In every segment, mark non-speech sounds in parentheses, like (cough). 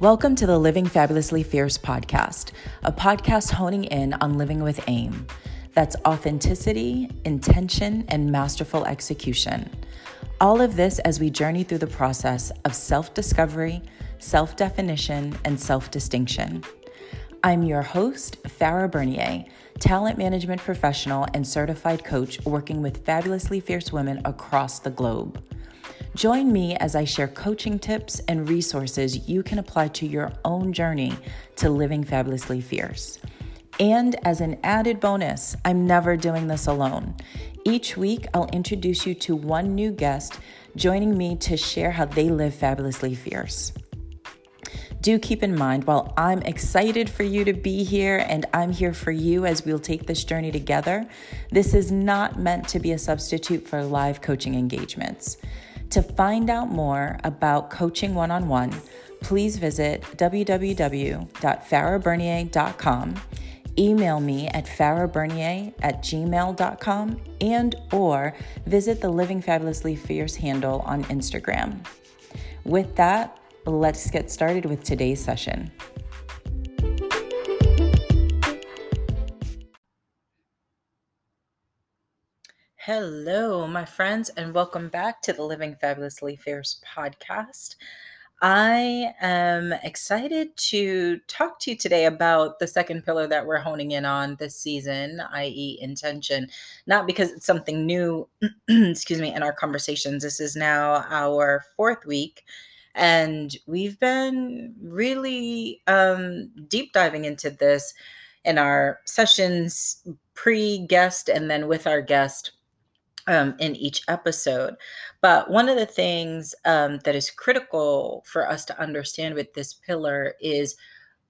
Welcome to the Living Fabulously Fierce podcast, a podcast honing in on living with aim. That's authenticity, intention, and masterful execution. All of this as we journey through the process of self discovery, self definition, and self distinction. I'm your host, Farah Bernier, talent management professional and certified coach working with fabulously fierce women across the globe. Join me as I share coaching tips and resources you can apply to your own journey to living fabulously fierce. And as an added bonus, I'm never doing this alone. Each week, I'll introduce you to one new guest joining me to share how they live fabulously fierce. Do keep in mind, while I'm excited for you to be here and I'm here for you as we'll take this journey together, this is not meant to be a substitute for live coaching engagements. To find out more about coaching one on one, please visit www.farahbernier.com. Email me at farahbernier at gmail.com and or visit the Living Fabulously Fierce handle on Instagram. With that, let's get started with today's session. Hello, my friends, and welcome back to the Living Fabulously Fierce podcast. I am excited to talk to you today about the second pillar that we're honing in on this season, i.e., intention. Not because it's something new, (clears throat) excuse me, in our conversations. This is now our fourth week, and we've been really um, deep diving into this in our sessions pre guest and then with our guest um, in each episode. But one of the things um, that is critical for us to understand with this pillar is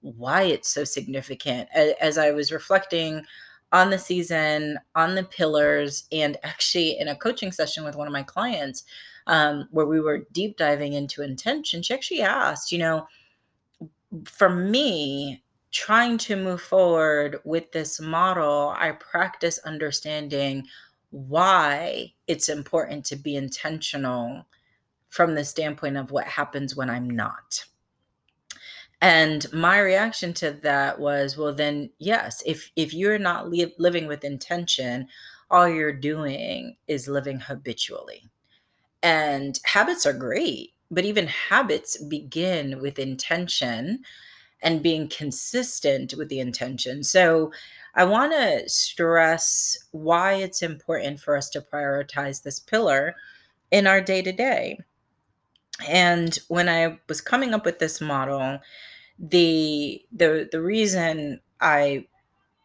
why it's so significant. As I was reflecting on the season, on the pillars, and actually in a coaching session with one of my clients um, where we were deep diving into intention, she actually asked, you know, for me, trying to move forward with this model, I practice understanding why it's important to be intentional from the standpoint of what happens when I'm not. And my reaction to that was, well, then, yes, if if you're not li- living with intention, all you're doing is living habitually. And habits are great, but even habits begin with intention and being consistent with the intention. So I want to stress why it's important for us to prioritize this pillar in our day to day. And when I was coming up with this model, the the the reason I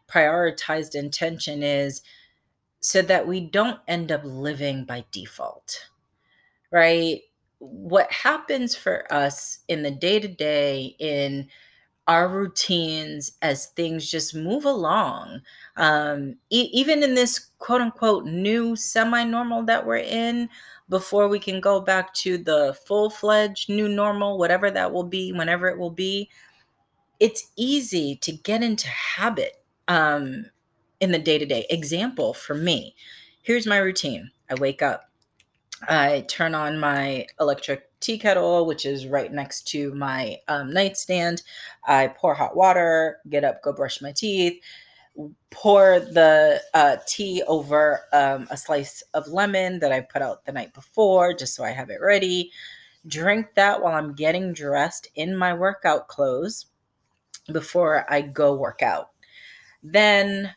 prioritized intention is so that we don't end up living by default. Right? What happens for us in the day to day in our routines as things just move along. Um, e- even in this quote unquote new semi normal that we're in, before we can go back to the full fledged new normal, whatever that will be, whenever it will be, it's easy to get into habit um, in the day to day. Example for me here's my routine I wake up, I turn on my electric tea kettle, which is right next to my um, nightstand. I pour hot water, get up, go brush my teeth, pour the uh, tea over um, a slice of lemon that I put out the night before, just so I have it ready. Drink that while I'm getting dressed in my workout clothes before I go work out. Then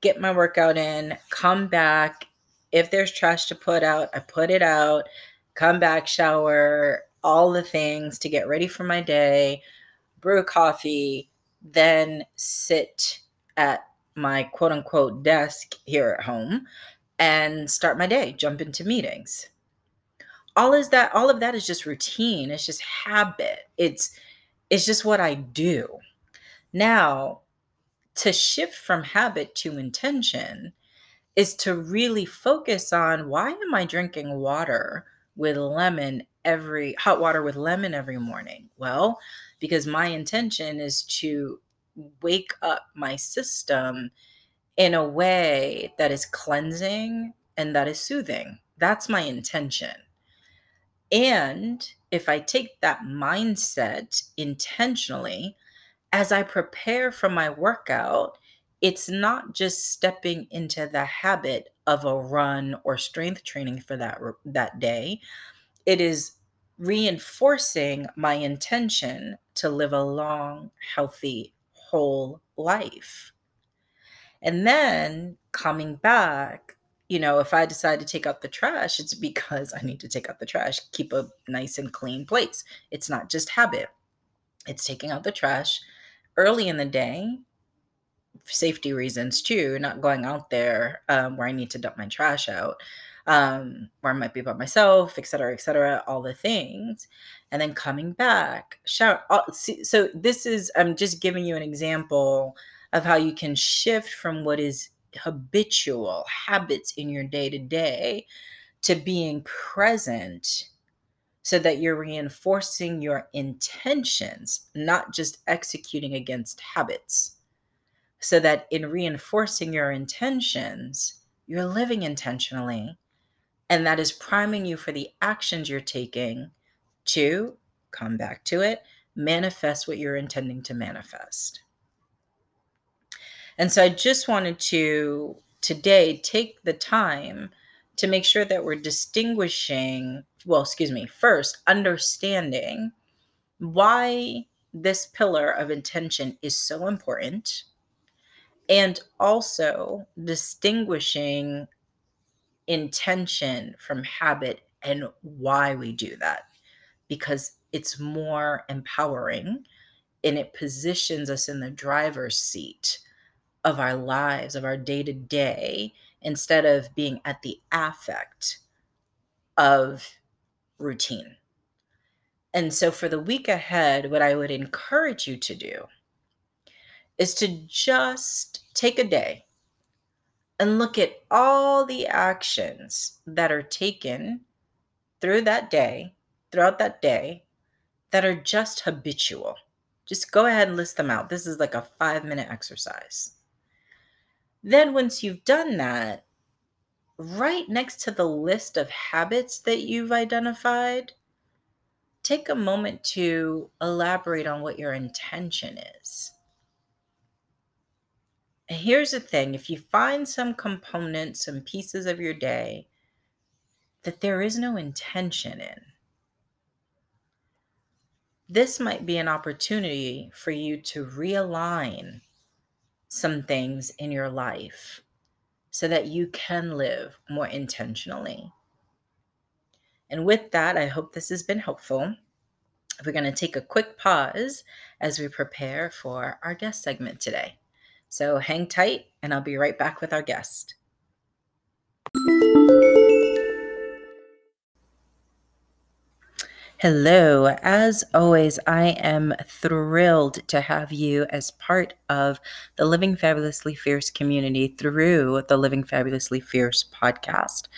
get my workout in, come back. If there's trash to put out, I put it out come back, shower, all the things to get ready for my day, brew coffee, then sit at my quote unquote desk here at home and start my day, jump into meetings. All is that all of that is just routine. It's just habit. It's it's just what I do. Now, to shift from habit to intention is to really focus on why am I drinking water with lemon every hot water with lemon every morning? Well, because my intention is to wake up my system in a way that is cleansing and that is soothing. That's my intention. And if I take that mindset intentionally as I prepare for my workout, it's not just stepping into the habit of a run or strength training for that that day. It is reinforcing my intention to live a long, healthy, whole life. And then coming back, you know, if I decide to take out the trash, it's because I need to take out the trash, keep a nice and clean place. It's not just habit, it's taking out the trash early in the day, safety reasons too, not going out there um, where I need to dump my trash out, um, where I might be by myself, et cetera, et cetera, all the things. And then coming back, shower. So this is, I'm just giving you an example of how you can shift from what is habitual habits in your day to day to being present so that you're reinforcing your intentions, not just executing against habits. So that in reinforcing your intentions, you're living intentionally. And that is priming you for the actions you're taking to come back to it, manifest what you're intending to manifest. And so I just wanted to today take the time to make sure that we're distinguishing, well, excuse me, first, understanding why this pillar of intention is so important, and also distinguishing intention from habit and why we do that. Because it's more empowering and it positions us in the driver's seat of our lives, of our day to day, instead of being at the affect of routine. And so, for the week ahead, what I would encourage you to do is to just take a day and look at all the actions that are taken through that day, throughout that day, that are just habitual. Just go ahead and list them out. This is like a five minute exercise. Then, once you've done that, right next to the list of habits that you've identified, take a moment to elaborate on what your intention is. Here's the thing if you find some components, some pieces of your day that there is no intention in, this might be an opportunity for you to realign some things in your life so that you can live more intentionally. And with that, I hope this has been helpful. We're going to take a quick pause as we prepare for our guest segment today. So hang tight, and I'll be right back with our guest. Hello. As always, I am thrilled to have you as part of the Living Fabulously Fierce community through the Living Fabulously Fierce podcast.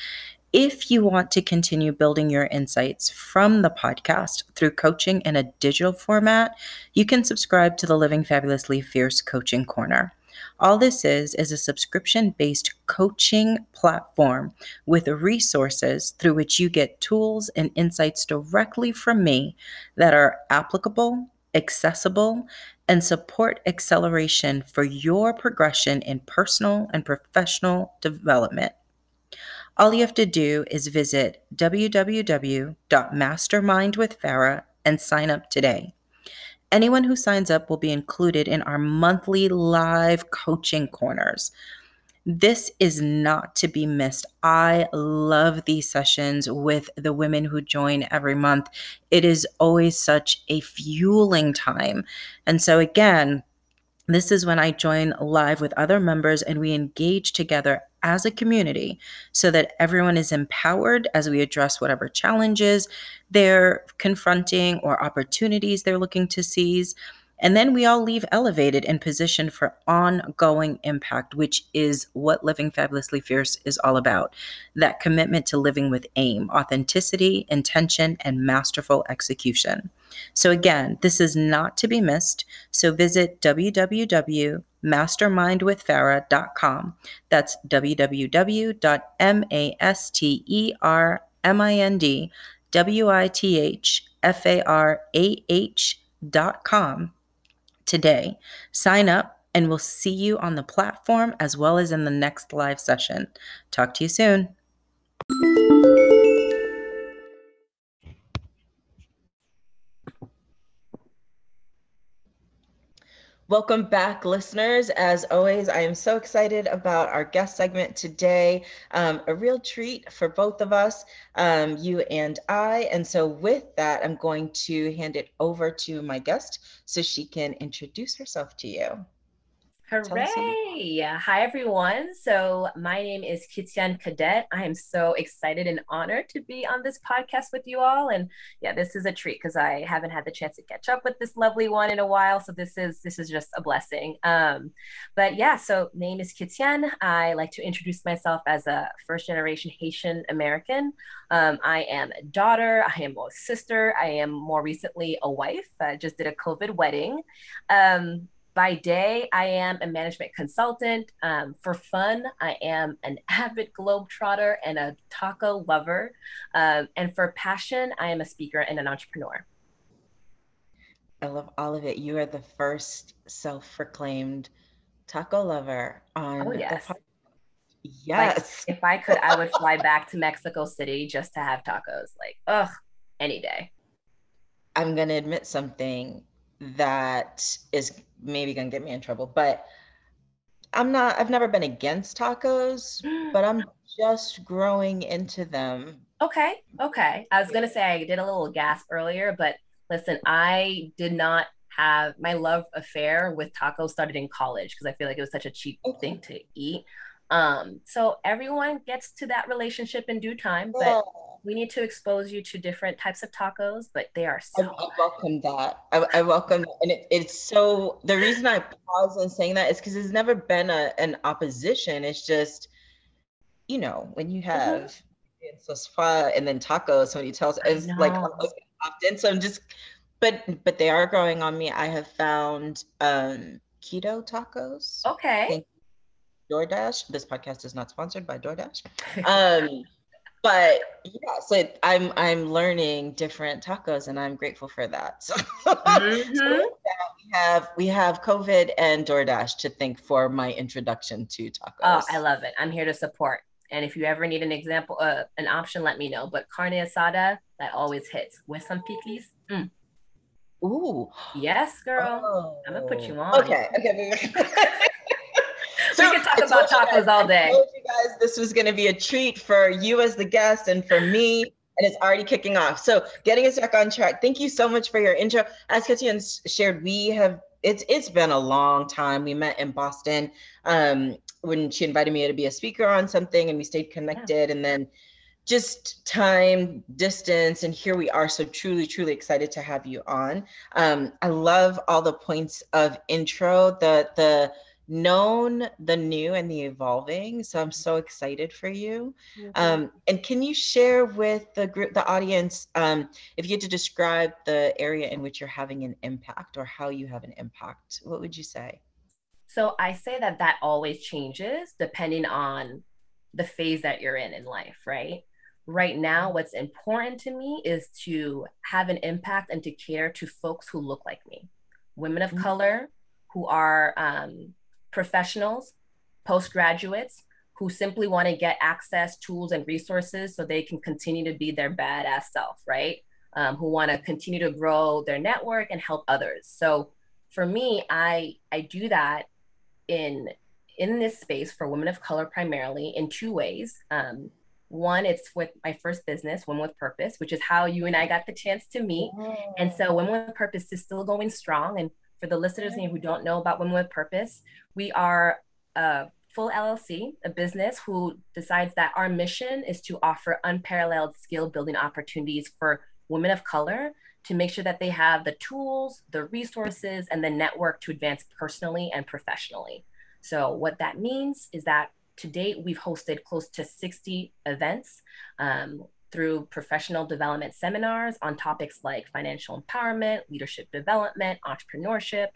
If you want to continue building your insights from the podcast through coaching in a digital format, you can subscribe to the Living Fabulously Fierce Coaching Corner. All this is is a subscription based coaching platform with resources through which you get tools and insights directly from me that are applicable, accessible, and support acceleration for your progression in personal and professional development. All you have to do is visit www.mastermindwithfarah and sign up today. Anyone who signs up will be included in our monthly live coaching corners. This is not to be missed. I love these sessions with the women who join every month. It is always such a fueling time. And so, again, this is when I join live with other members and we engage together as a community so that everyone is empowered as we address whatever challenges they're confronting or opportunities they're looking to seize. And then we all leave elevated and positioned for ongoing impact, which is what Living Fabulously Fierce is all about. That commitment to living with aim, authenticity, intention, and masterful execution. So, again, this is not to be missed. So, visit www.mastermindwithfarah.com. That's www.mastermind W I T H F A R A H dot com today. Sign up and we'll see you on the platform as well as in the next live session. Talk to you soon. Welcome back, listeners. As always, I am so excited about our guest segment today. Um, a real treat for both of us, um, you and I. And so, with that, I'm going to hand it over to my guest so she can introduce herself to you. Hooray! Hi, everyone. So, my name is Kitian Cadet. I am so excited and honored to be on this podcast with you all. And yeah, this is a treat because I haven't had the chance to catch up with this lovely one in a while. So, this is this is just a blessing. Um, but yeah, so name is Kitian. I like to introduce myself as a first generation Haitian American. Um, I am a daughter, I am a sister, I am more recently a wife. I just did a COVID wedding. Um, by day, I am a management consultant. Um, for fun, I am an (laughs) avid globetrotter and a taco lover. Um, and for passion, I am a speaker and an entrepreneur. I love all of it. You are the first self proclaimed taco lover on oh, yes. the podcast. Yes. Like, if I could, I would fly (laughs) back to Mexico City just to have tacos. Like, ugh, any day. I'm going to admit something that is maybe gonna get me in trouble, but I'm not, I've never been against tacos, (gasps) but I'm just growing into them. Okay. Okay. I was going to say I did a little gasp earlier, but listen, I did not have my love affair with tacos started in college because I feel like it was such a cheap okay. thing to eat. Um, so everyone gets to that relationship in due time, but yeah. We need to expose you to different types of tacos, but they are so. I, I welcome that. I, I welcome, that. and it, it's so. The reason I pause on saying that is because it's never been a, an opposition. It's just, you know, when you mm-hmm. have mm-hmm. sosfa and then tacos, when you tell, us, it's like often. So I'm just, but but they are growing on me. I have found um keto tacos. Okay. DoorDash. This podcast is not sponsored by DoorDash. (laughs) Um, but yeah, so I'm I'm learning different tacos, and I'm grateful for that. (laughs) So, mm-hmm. so we have we have COVID and DoorDash to thank for my introduction to tacos. Oh, I love it. I'm here to support. And if you ever need an example, uh, an option, let me know. But carne asada, that always hits with some piquis. Mm. Ooh. Yes, girl. Oh. I'm gonna put you on. Okay. Okay. (laughs) talk about (laughs) tacos all day. I told you guys this was going to be a treat for you as the guest and for me. And it's already kicking off. So getting us back on track. Thank you so much for your intro. As Katian shared, we have it's it's been a long time. We met in Boston um, when she invited me to be a speaker on something, and we stayed connected. Yeah. And then just time, distance, and here we are. So truly, truly excited to have you on. Um, I love all the points of intro. The the known the new and the evolving. So I'm so excited for you. Mm-hmm. Um, and can you share with the group, the audience, um, if you had to describe the area in which you're having an impact or how you have an impact, what would you say? So I say that that always changes depending on the phase that you're in in life, right? Right now, mm-hmm. what's important to me is to have an impact and to cater to folks who look like me, women of mm-hmm. color who are um, professionals, postgraduates who simply want to get access, tools, and resources so they can continue to be their badass self, right? Um, who want to continue to grow their network and help others. So for me, I I do that in in this space for women of color primarily in two ways. Um, one, it's with my first business, Women with Purpose, which is how you and I got the chance to meet. And so Women with Purpose is still going strong. And for the listeners who don't know about Women with Purpose, we are a full LLC, a business who decides that our mission is to offer unparalleled skill building opportunities for women of color to make sure that they have the tools, the resources, and the network to advance personally and professionally. So, what that means is that to date, we've hosted close to 60 events um, through professional development seminars on topics like financial empowerment, leadership development, entrepreneurship.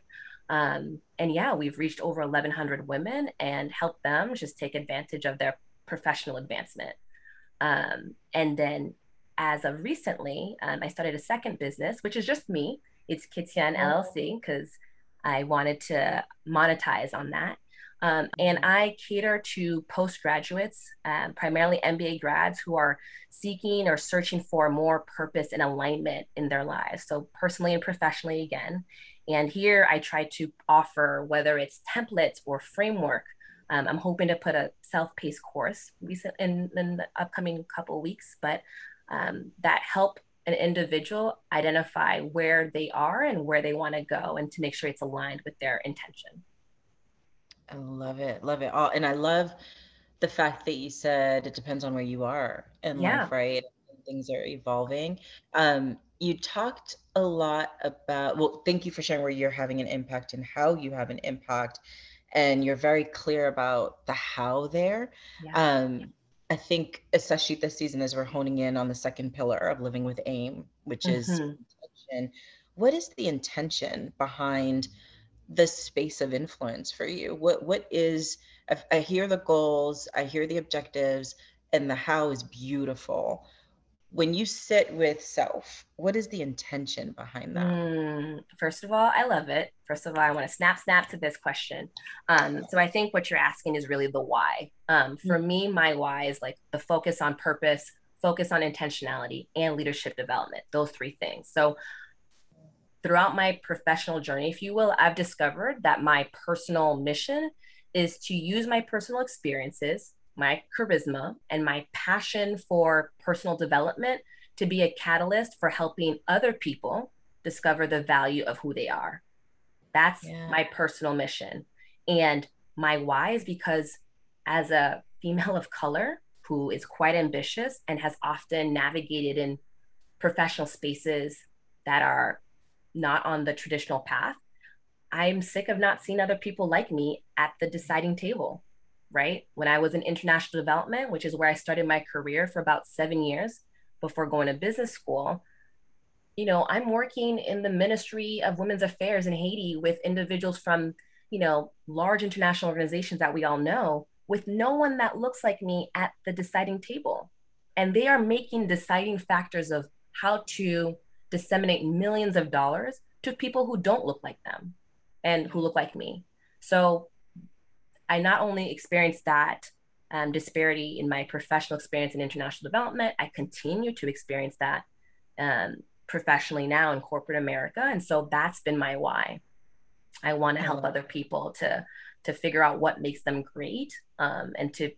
Um, and yeah, we've reached over 1,100 women and helped them just take advantage of their professional advancement. Um, and then as of recently, um, I started a second business, which is just me. It's Kitian LLC because I wanted to monetize on that. Um, and I cater to postgraduates, um, primarily MBA grads who are seeking or searching for more purpose and alignment in their lives. So, personally and professionally, again. And here I try to offer whether it's templates or framework. Um, I'm hoping to put a self paced course in, in the upcoming couple weeks, but um, that help an individual identify where they are and where they want to go and to make sure it's aligned with their intention. I love it. Love it all. And I love the fact that you said it depends on where you are in yeah. life, right? Things are evolving. Um, you talked a lot about, well, thank you for sharing where you're having an impact and how you have an impact. And you're very clear about the how there. Yeah. Um, I think, especially this season, as we're honing in on the second pillar of living with aim, which mm-hmm. is intention. What is the intention behind the space of influence for you? What what is I, hear the goals, I hear the objectives, and the how is beautiful. When you sit with self, what is the intention behind that? Mm, first of all, I love it. First of all, I want to snap snap to this question. Um, so I think what you're asking is really the why. Um, for mm. me, my why is like the focus on purpose, focus on intentionality, and leadership development. Those three things. So throughout my professional journey, if you will, I've discovered that my personal mission is to use my personal experiences, my charisma, and my passion for personal development to be a catalyst for helping other people discover the value of who they are. That's yeah. my personal mission. And my why is because as a female of color who is quite ambitious and has often navigated in professional spaces that are not on the traditional path, I'm sick of not seeing other people like me at the deciding table, right? When I was in international development, which is where I started my career for about seven years before going to business school, you know, I'm working in the Ministry of Women's Affairs in Haiti with individuals from, you know, large international organizations that we all know, with no one that looks like me at the deciding table. And they are making deciding factors of how to disseminate millions of dollars to people who don't look like them and who look like me. So I not only experienced that um, disparity in my professional experience in international development, I continue to experience that um, professionally now in corporate America. And so that's been my why. I want to help other people to to figure out what makes them great um, and to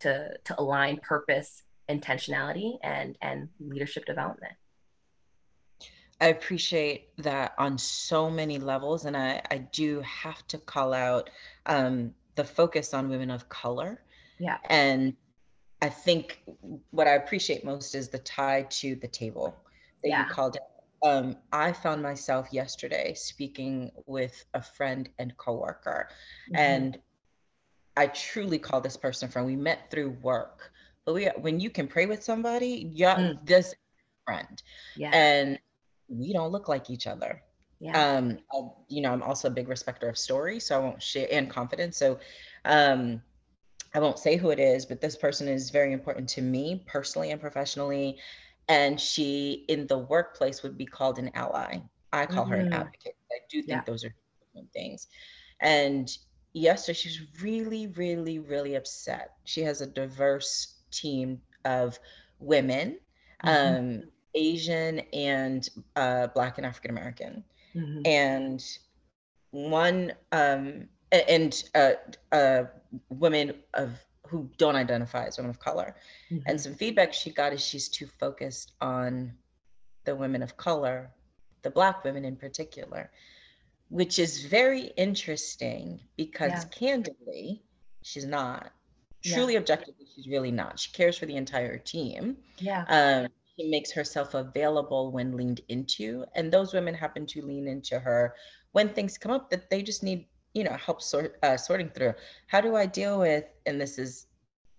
to to align purpose, intentionality, and and leadership development. I appreciate that on so many levels. And I, I do have to call out um, the focus on women of color. Yeah. And I think what I appreciate most is the tie to the table that yeah. you called it. Um, I found myself yesterday speaking with a friend and coworker, mm-hmm. and I truly call this person friend. We met through work, but we when you can pray with somebody, yeah, mm. this friend. Yeah. And we don't look like each other. Yeah. Um, I, you know, I'm also a big respecter of story, so I won't share and confidence. So, um, I won't say who it is, but this person is very important to me personally and professionally. And she, in the workplace, would be called an ally. I call mm-hmm. her an mm-hmm. advocate. I do think yeah. those are different things. And yesterday, she's really, really, really upset. She has a diverse team of women. Mm-hmm. Um, Asian and uh, Black and African American. Mm-hmm. And one, um, and uh, uh, women of who don't identify as women of color. Mm-hmm. And some feedback she got is she's too focused on the women of color, the Black women in particular, which is very interesting because yeah. candidly, she's not. Truly yeah. objectively, she's really not. She cares for the entire team. Yeah. Um, she makes herself available when leaned into and those women happen to lean into her when things come up that they just need you know help sort uh, sorting through. How do i deal with and this is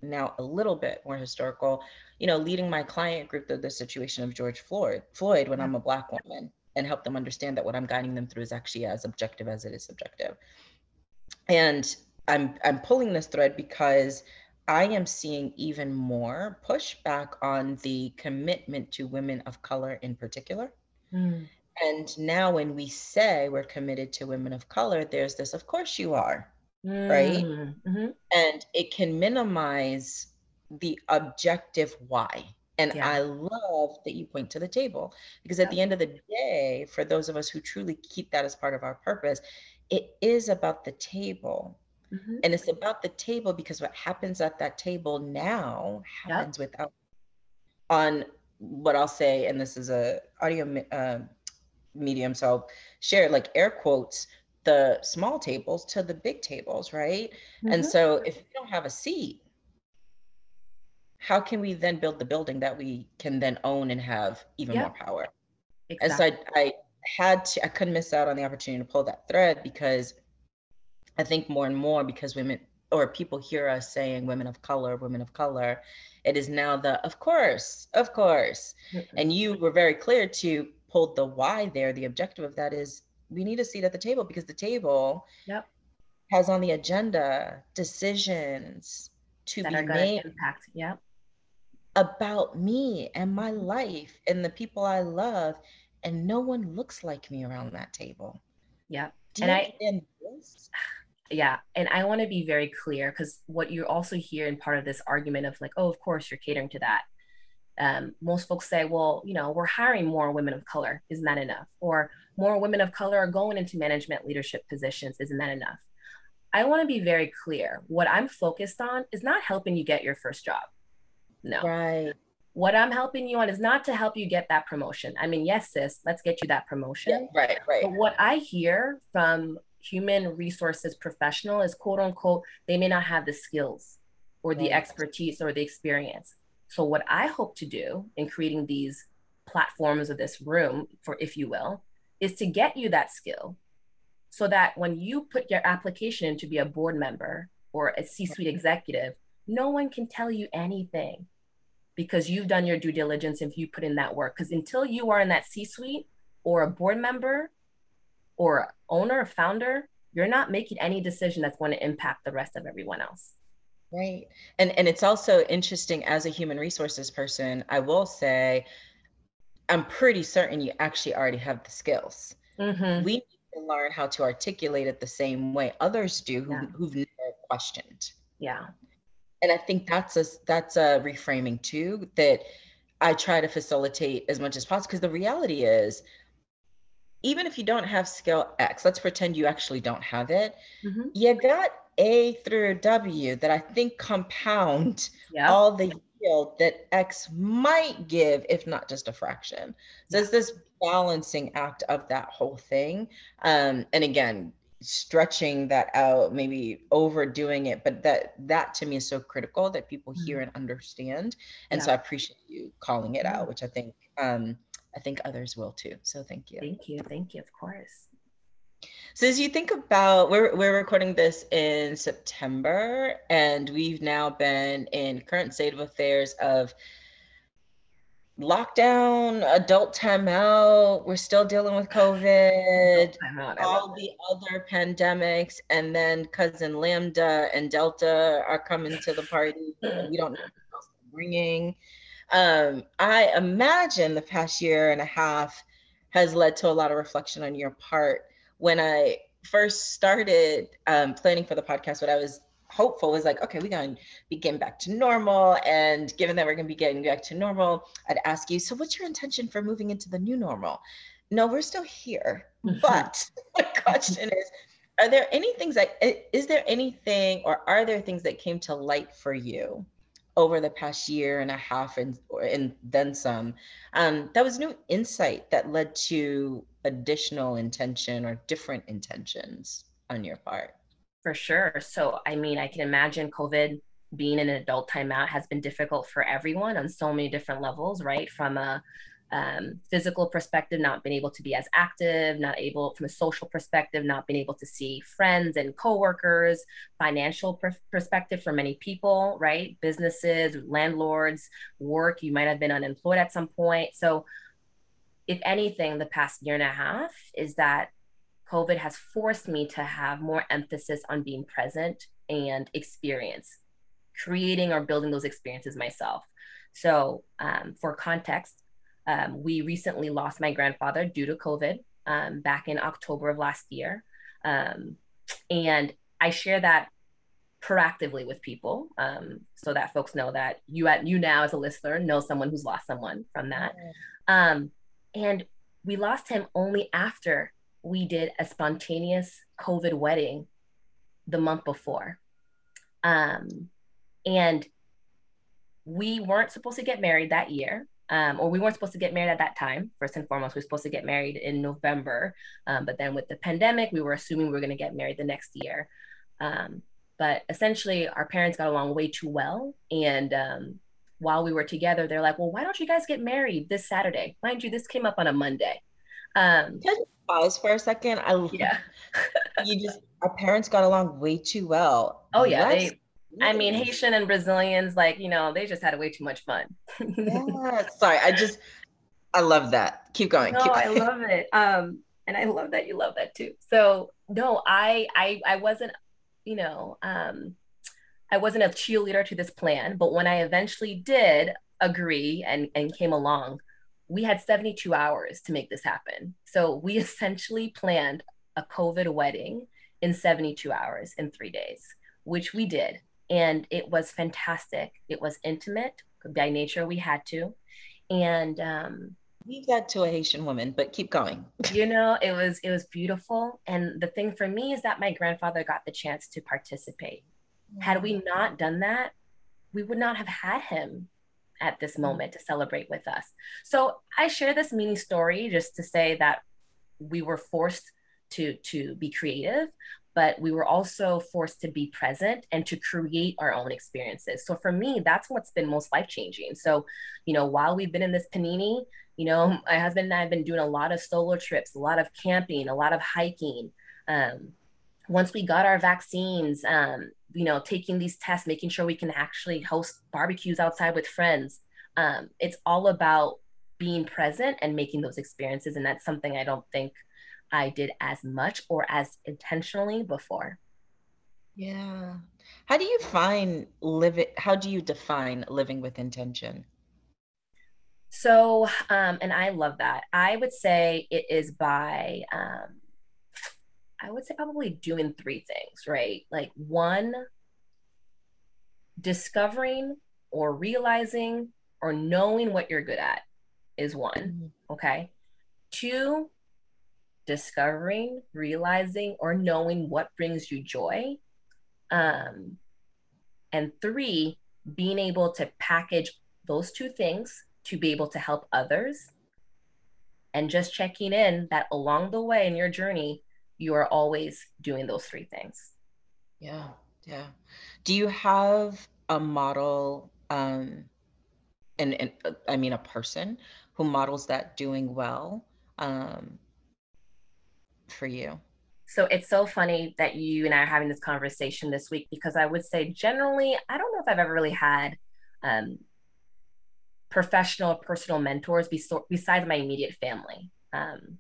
now a little bit more historical you know leading my client group through the situation of george floyd floyd when i'm a black woman and help them understand that what i'm guiding them through is actually as objective as it is subjective. And i'm i'm pulling this thread because I am seeing even more pushback on the commitment to women of color in particular. Mm. And now, when we say we're committed to women of color, there's this, of course you are, right? Mm. hmm And it can minimize the objective why. And Yeah. I love that you point to the table because at the end of the day, for those of us who truly keep that as part of our purpose, it is about the table. Hmm And it's about the table because what happens at that table now Yep. happens without on what I'll say, and this is a audio uh, medium, so I'll share like air quotes the small tables to the big tables, right? And hmm so if we don't have a seat, how can we then build the building that we can then own and have even more Yep. power? And so I, I had to, I couldn't miss out on the opportunity to pull that thread because I think more and more because women or people hear us saying women of color, women of color, it is now the of course, of course. And you were very clear to pull the why there. The objective of that is we need a seat at the table because the table Yep. has on the agenda decisions to That be are made impact. Yep. about me and my life and the people I love. And no one looks like me around that table. Yep. Do And I, this? Yeah. And I want to be very clear because what you also hear in part of this argument of like, oh, of course you're catering to that. Um, most folks say, well, you know, we're hiring more women of color. Isn't that enough? Or more women of color are going into management leadership positions. Isn't that enough? I want to be very clear. What I'm focused on is not helping you get your first job. No. Right. What I'm helping you on is not to help you get that promotion. I mean, yes, sis, let's get you that Yeah, promotion. right, right. But what I hear from human resources professional is quote unquote, they may not have the skills or the expertise or the experience. So what I hope to do in creating these platforms of this room, for if you will, is to get you that skill so that when you put your application to be a board member or a C-suite executive, no one can tell you anything because you've done your due diligence if you put in that work. Because until you are in that C-suite or a board member or owner or founder, you're not making any decision that's going to impact the rest of everyone else. Right. And and it's also interesting as a human resources person, I will say I'm pretty certain you actually already have the skills. Mm-hmm. We need to learn how to articulate it the same way others do who, Yeah. who've never questioned. Yeah. And I think that's a that's a reframing too that I try to facilitate as much as possible because the reality is even if you don't have skill X, let's pretend you actually don't have it. Mm-hmm. You got A through W that I think compound Yeah. all the yield that X might give, if not just a fraction. So Yeah. it's this balancing act of that whole thing. Um, and again, stretching that out, maybe overdoing it, but that that to me is so critical that people hear and understand. And so I appreciate you calling it out, which I think um I think others will too. So thank you. Thank you. Thank you. Of course. So as you think about, we're we're recording this in September, and we've now been in current state of affairs of lockdown, adult timeout. We're still dealing with (sighs) COVID, Time out. I love all the other pandemics, and then cousin Lambda and Delta are coming to the party. We don't know what else they're bringing. Um, I imagine the past year and a half has led to a lot of reflection on your part. When I first started um, planning for the podcast, what I was hopeful was like, okay, we're going to be getting back to normal. And given that we're going to be getting back to normal, I'd ask you, so what's your intention for moving into the new normal? No, we're still here. Mhm. But (laughs) my question is, are there any things that, is there anything or are there things that came to light for you over the past year and a half and, and then some um, that was new insight that led to additional intention or different intentions on your part? For sure. So, I mean, I can imagine COVID being in an adult timeout has been difficult for everyone on so many different levels, right? From a um, physical perspective, not being able to be as active, not able, from a social perspective, not being able to see friends and coworkers, financial per- perspective for many people, right? Businesses, landlords, work, you might have been unemployed at some point. So, if anything, the past year and a half is that COVID has forced me to have more emphasis on being present and experience. creating or building those experiences myself. So, um, for context, um, we recently lost my grandfather due to COVID um, back in October of last year. Um, and I share that proactively with people um, so that folks know that you at you now as a listener know someone who's lost someone from that. Um, and we lost him only after we did a spontaneous covid wedding the month before. Um, and we weren't supposed to get married that year um, or we weren't supposed to get married at that time. First and foremost, we were supposed to get married in November, um, but then with the pandemic, we were assuming we were going to get married the next year. Um, but essentially, our parents got along way too well, and um, while we were together, they're like, "Well, why don't you guys get married this Saturday?" Mind you, this came up on a Monday. Um, Can pause for a second? I yeah. (laughs) you just our parents got along way too well. Oh yeah, they I mean, Haitian and Brazilians, like, you know, they just had way too much fun. yeah. (laughs) Sorry. I just, I love that. Keep going. No, keep going. I love it. Um, and I love that you love that too. So no, I, I, I wasn't, you know, um, I wasn't a cheerleader to this plan, but when I eventually did agree and, and came along, we had 72 hours to make this happen. So we (laughs) essentially planned a COVID wedding in 72 hours in three days, which we did and it was fantastic. It was intimate by nature. We had to, and um, leave that to a Haitian woman, but keep going. (laughs) you know, it was it was beautiful, and the thing for me is that my grandfather got the chance to participate. Mm-hmm. Had we not done that, we would not have had him at this mm. moment to celebrate with us. So I share this mini story just to say that we were forced to to be creative but we were also forced to be present and to create our own experiences. So for me, that's what's been most life changing. So, you know, while we've been in this panini, you know, my husband and I have been doing a lot of solo trips, a lot of camping, a lot of hiking. Um, once we got our vaccines, um, you know, taking these tests, making sure we can actually host barbecues outside with friends. Um, it's all about being present and making those experiences. And that's something I don't think I did as much or as intentionally before. Yeah. How do you find live it? How do you define living with intention? So, um, and I love that. I would say it is by, um, I would say probably doing three things, right? Like one, discovering or realizing or knowing what you're good at is one. Mm-hmm. Okay. Two, discovering, realizing, or knowing what brings you joy. Um, and three, being able to package those two things to be able to help others. And just checking in that along the way in your journey, you are always doing those three things. Yeah, yeah. Do you have a model, um, and, and uh, I mean a person who models that doing well? Um, for you? So it's so funny that you and I are having this conversation this week because I would say generally, I don't know if I've ever really had um, professional, personal mentors besides my immediate family. Um,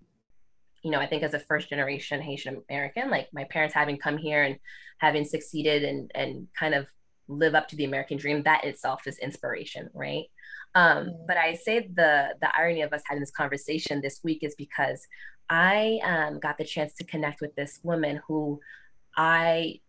you know, I think as a first generation Haitian American, like my parents having come here and having succeeded and and kind of live up to the American dream, that itself is inspiration, right? Um, but I say the the irony of us having this conversation this week is because I um, got the chance to connect with this woman who I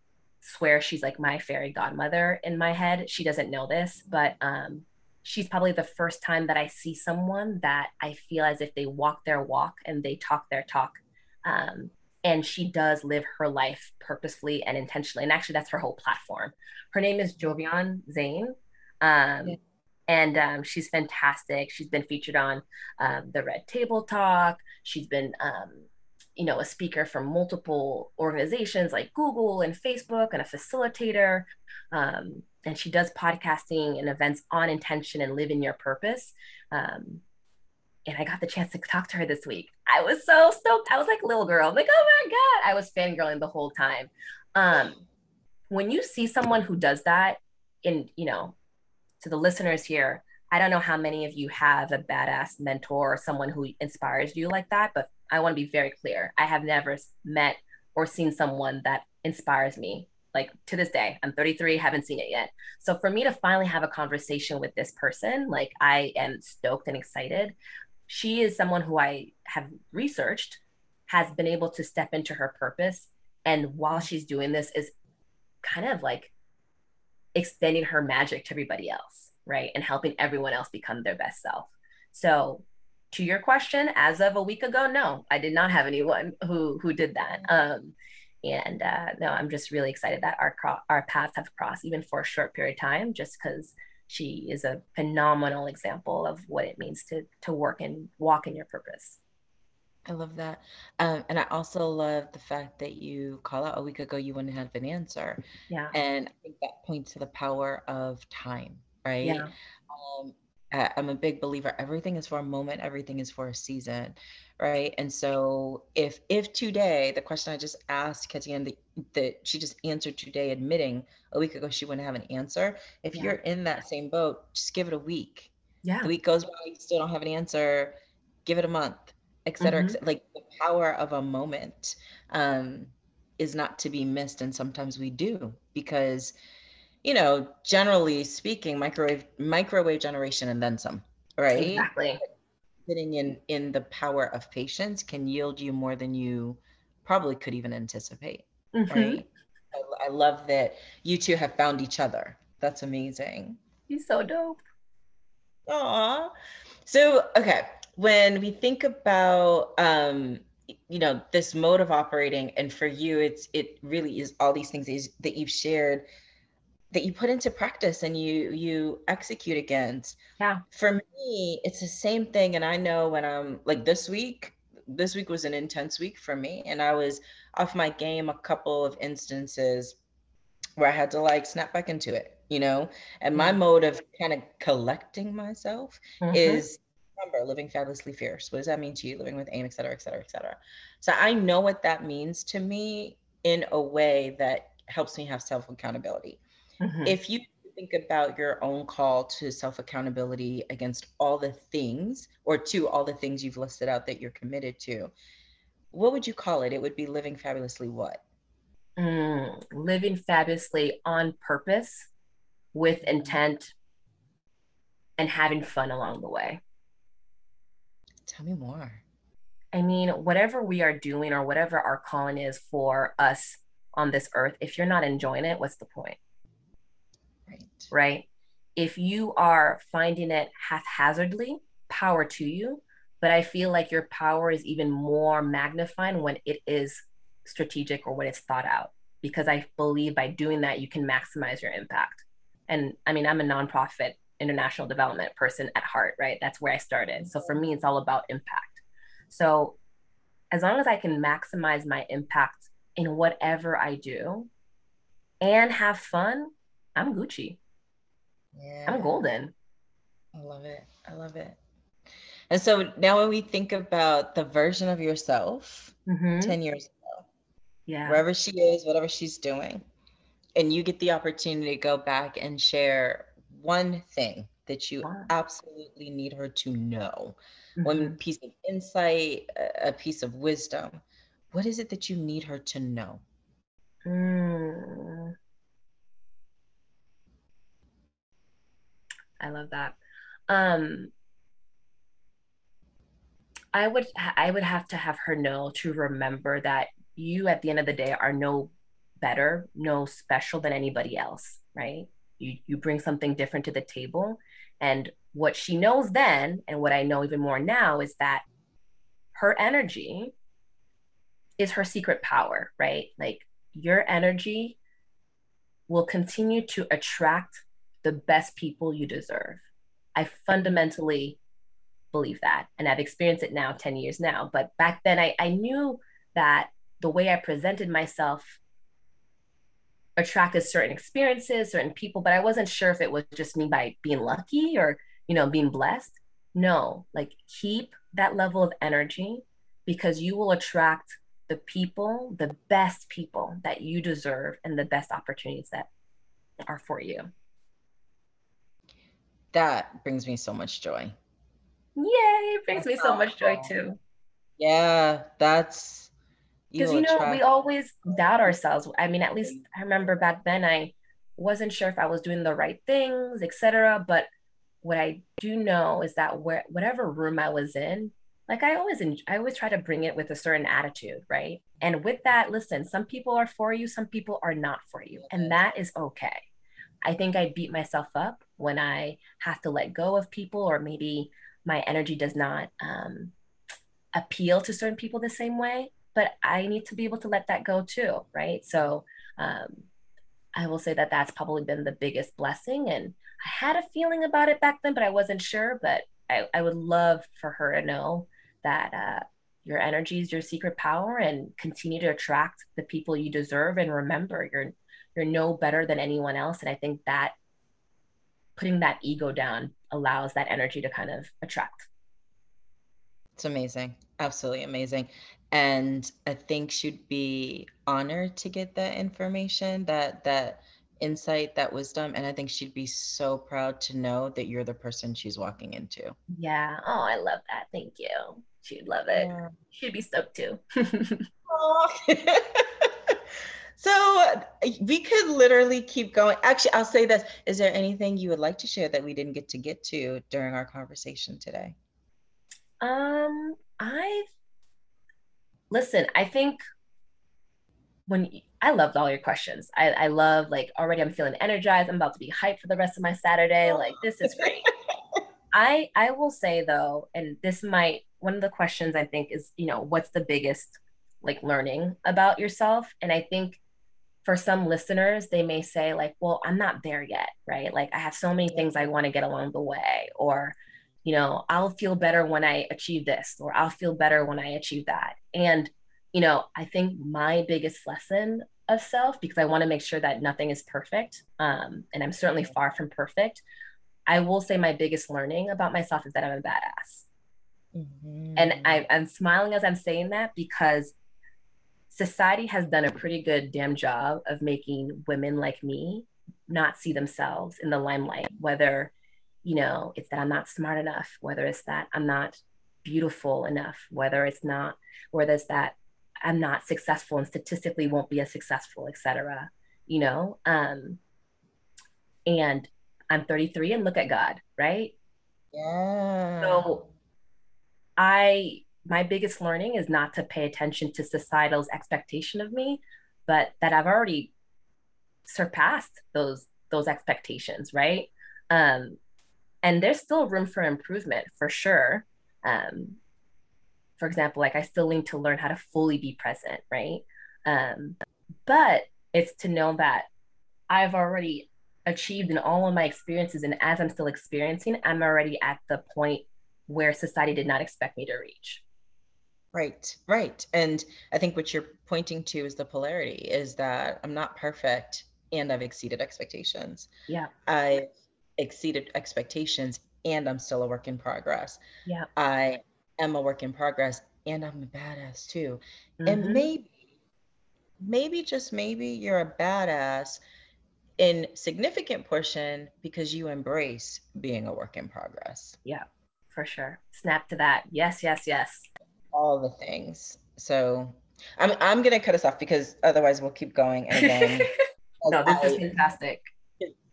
swear she's like my fairy godmother in my head. She doesn't know this, but um, she's probably the first time that I see someone that I feel as if they walk their walk and they talk their talk. Um, and she does live her life purposefully and intentionally. And actually, that's her whole platform. Her name is Jovian Zayne. Um, yeah and um, she's fantastic. She's been featured on um, the Red Table Talk. She's been, um, you know, a speaker for multiple organizations like Google and Facebook, and a facilitator. Um, and she does podcasting and events on intention and live in your purpose. Um, and I got the chance to talk to her this week. I was so stoked. I was like little girl. I'm like, oh my god! I was fangirling the whole time. Um, when you see someone who does that, in you know to the listeners here, I don't know how many of you have a badass mentor or someone who inspires you like that, but I want to be very clear. I have never met or seen someone that inspires me like to this day. I'm 33 haven't seen it yet. So for me to finally have a conversation with this person like i am stoked and excited. She is someone who i have researched has been able to step into her purpose and while she's doing this is kind of like extending her magic to everybody else right? And helping everyone else become their best self. So to your question as of a week ago no i did not have anyone who who did that. Um and uh, no, I'm just really excited that our cro- our paths have crossed even for a short period of time, just because she is a phenomenal example of what it means to to work and walk in your purpose. I love that. Um, and I also love the fact that you call out a week ago you wouldn't have an answer. Yeah. And I think that points to the power of time, right? Yeah. Um, I'm a big believer everything is for a moment, everything is for a season right and so if if today the question i just asked Ketienne that, that she just answered today admitting a week ago she wouldn't have an answer if yeah. you're in that same boat just give it a week yeah the week goes by you still don't have an answer give it a month etc mm-hmm. like the power of a moment um is not to be missed and sometimes we do because you know generally speaking microwave microwave generation and then some right? Exactly. Sitting in in the power of patience can yield you more than you probably could even anticipate mm-hmm. right? I, I, love that you two have found each other. That's amazing. He's so dope. Aw. so okay when we think about um you know this mode of operating and for you it's it really is all these things that you've shared that you put into practice and you you execute against. Yeah. For me, it's the same thing. And I know when I'm like this week, this week was an intense week for me. And I was off my game a couple of instances where I had to like snap back into it, you know? And my mm-hmm. mode of kind of collecting myself mm-hmm. is remember living fabulously fierce. What does that mean to you? Living with aim, et cetera, et cetera, et cetera. So I know what that means to me in a way that helps me have self accountability. Mm-hmm. If you think about your own call to self accountability against all the things or to all the things you've listed out that you're committed to, what would you call it? It would be living fabulously what? Mm, living fabulously on purpose with intent and having fun along the way. Tell me more. I mean, whatever we are doing or whatever our calling is for us on this earth, if you're not enjoying it, what's the point? Right. Right. If you are finding it haphazardly, power to you. But I feel like your power is even more magnified when it is strategic or when it's thought out. Because I believe by doing that, you can maximize your impact. And I mean, I'm a nonprofit international development person at heart, right? That's where I started. So for me, it's all about impact. So as long as I can maximize my impact in whatever I do and have fun, I'm Gucci. Yeah. I'm golden. I love it. I love it. And so now when we think about the version of yourself mm-hmm. 10 years ago, yeah. wherever she is, whatever she's doing, and you get the opportunity to go back and share one thing that you absolutely need her to know, mm-hmm. one piece of insight, a piece of wisdom, what is it that you need her to know? Mm. I love that. Um, I would I would have to have her know to remember that you at the end of the day are no better, no special than anybody else, right? You you bring something different to the table and what she knows then and what I know even more now is that her energy is her secret power, right? Like your energy will continue to attract the best people you deserve. I fundamentally believe that. And I've experienced it now 10 years now. But back then, I, I knew that the way I presented myself attracted certain experiences, certain people, but I wasn't sure if it was just me by being lucky or, you know, being blessed. No, like keep that level of energy because you will attract the people, the best people that you deserve and the best opportunities that are for you that brings me so much joy. Yay, it brings that's me so much joy too. Yeah, that's because you, know we always doubt ourselves. I mean at least i remember back then i wasn't sure if i was doing the right things etc but what i do know is that where whatever room i was in like i always i always try to bring it with a certain attitude right? And with that listen some people are for you some people are not for you. And that is okay. I think i beat myself up when i have to let go of people or maybe my energy does not um, appeal to certain people the same way but I need to be able to let that go too, right? So um, I will say that that's probably been the biggest blessing. And I had a feeling about it back then, but I wasn't sure. But I, I would love for her to know that uh, your energy is your secret power and continue to attract the people you deserve. And remember, you're you're no better than anyone else. And I think that putting that ego down allows that energy to kind of attract. It's amazing. Absolutely amazing and I think she'd be honored to get that information, that that insight, that wisdom, and I think she'd be so proud to know that you're the person she's walking into. Yeah. Oh, I love that. Thank you. She'd love it. Yeah. She'd be stoked too. (laughs) (laughs) so we could literally keep going. Actually, I'll say this. Is there anything you would like to share that we didn't get to get to during our conversation today? Um, I listen, I think when I loved all your questions. I, I love like already I'm feeling energized. I'm about to be hyped for the rest of my Saturday. Oh. Like this is great. (laughs) I I will say though, and this might one of the questions I think is, you know, what's the biggest like learning about yourself? And I think for some listeners, they may say, like, well, I'm not there yet, right? Like I have so many things I want to get along the way, or you know, I'll feel better when I achieve this, or I'll feel better when I achieve that. And, you know, I think my biggest lesson of self, because I want to make sure that nothing is perfect, um, and I'm certainly far from perfect, I will say my biggest learning about myself is that I'm a badass. Mm-hmm. And I, I'm smiling as I'm saying that because society has done a pretty good damn job of making women like me not see themselves in the limelight, whether you know, it's that I'm not smart enough, whether it's that I'm not beautiful enough, whether it's not, whether it's that I'm not successful and statistically won't be as successful, etc. You know, um, and I'm 33 and look at God, right? Yeah. So I my biggest learning is not to pay attention to societal's expectation of me, but that I've already surpassed those those expectations, right? Um, and there's still room for improvement for sure. Um, for example like i still need to learn how to fully be present right? Um, but it's to know that i've already achieved in all of my experiences and as i'm still experiencing i'm already at the point where society did not expect me to reach. Right right. And i think what you're pointing to is the polarity is that i'm not perfect and i've exceeded expectations. Yeah. I exceeded expectations and I'm still a work in progress. Yeah. I am a work in progress and I'm a badass too. Mm-hmm. And maybe, maybe just maybe you're a badass in significant portion because you embrace being a work in progress. Yeah, for sure. Snap to that. Yes, yes, yes. All the things. So I'm I'm gonna cut us off because otherwise we'll keep going and then (laughs) no, this I, is fantastic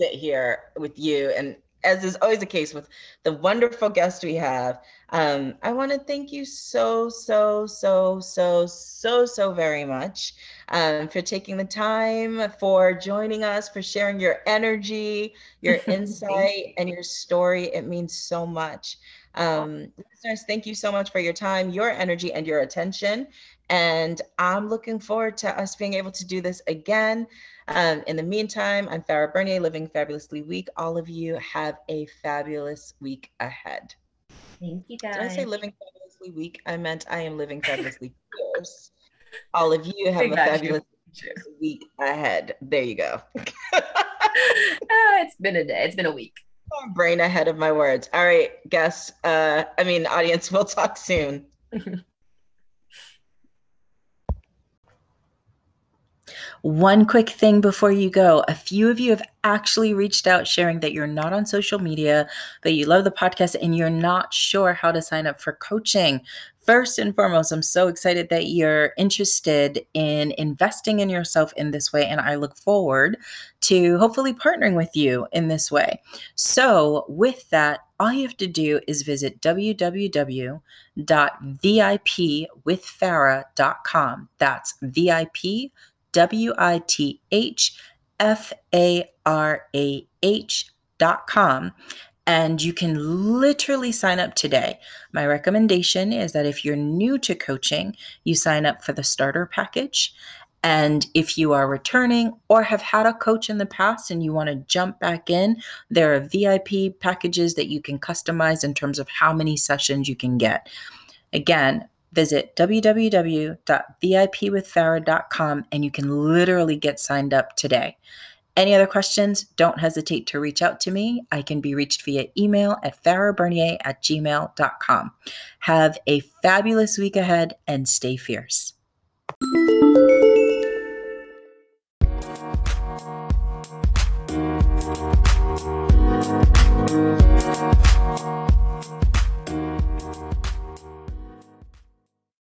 sit here with you and as is always the case with the wonderful guests we have um, i want to thank you so so so so so so very much um, for taking the time for joining us for sharing your energy your (laughs) insight and your story. It means so much. Um, listeners thank you so much for your time your energy and your attention and i'm looking forward to us being able to do this again um, in the meantime, I'm Farah Bernier, living fabulously week. All of you have a fabulous week ahead. Thank you, guys. Did I say living fabulously week? I meant I am living fabulously (laughs) fierce. All of you have a fabulous week ahead. There you go. (laughs) uh, it's been a day. It's been a week. brain ahead of my words. All right, guests. Uh, I mean, audience. (laughs) We'll talk soon. One quick thing before you go a few of you have actually reached out sharing that you're not on social media, that you love the podcast, and you're not sure how to sign up for coaching. First and foremost, I'm so excited that you're interested in investing in yourself in this way, and I look forward to hopefully partnering with you in this way. So, with that, all you have to do is visit www.vipwithfarah.com. That's VIP W I T H F A R A H dot com. And you can literally sign up today. My recommendation is that if you're new to coaching, you sign up for the starter package. And if you are returning or have had a coach in the past and you want to jump back in, there are VIP packages that you can customize in terms of how many sessions you can get. Again, visit www.vipwithfarah.com and you can literally get signed up today. Any other questions? Don't hesitate to reach out to me. I can be reached via email at farahbernier at gmail.com. Have a fabulous week ahead and stay fierce.